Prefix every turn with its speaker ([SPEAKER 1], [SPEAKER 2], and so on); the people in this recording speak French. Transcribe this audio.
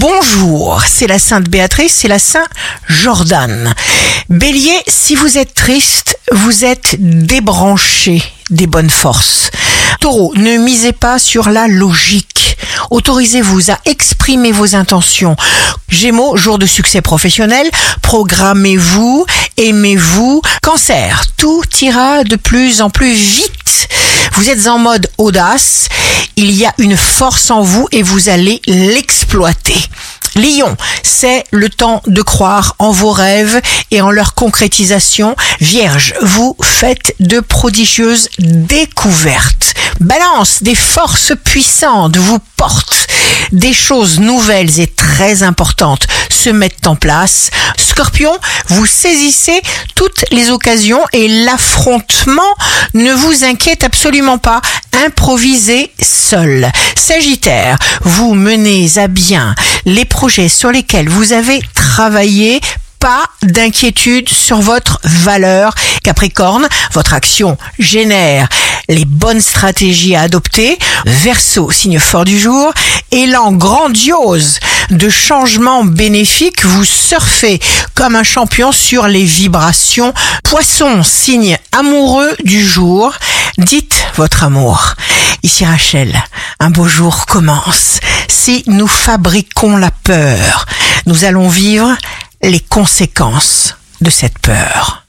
[SPEAKER 1] Bonjour, c'est la Sainte Béatrice, c'est la Saint Jordan. Bélier, si vous êtes triste, vous êtes débranché des bonnes forces. Taureau, ne misez pas sur la logique. Autorisez-vous à exprimer vos intentions. Gémeaux, jour de succès professionnel, programmez-vous, aimez-vous. Cancer, tout ira de plus en plus vite. Vous êtes en mode audace, il y a une force en vous et vous allez l'exploiter. Lion, c'est le temps de croire en vos rêves et en leur concrétisation. Vierge, vous faites de prodigieuses découvertes. Balance, des forces puissantes vous portent. Des choses nouvelles et très importantes se mettent en place. Scorpion, vous saisissez toutes les occasions et l'affrontement ne vous inquiète absolument pas. Improvisez seul. Sagittaire, vous menez à bien les projets sur lesquels vous avez travaillé pas d'inquiétude sur votre valeur. Capricorne, votre action génère les bonnes stratégies à adopter. Verseau, signe fort du jour, élan grandiose de changement bénéfique, vous surfez comme un champion sur les vibrations. Poisson, signe amoureux du jour, dites votre amour. Ici Rachel, un beau jour commence. Si nous fabriquons la peur, nous allons vivre les conséquences de cette peur.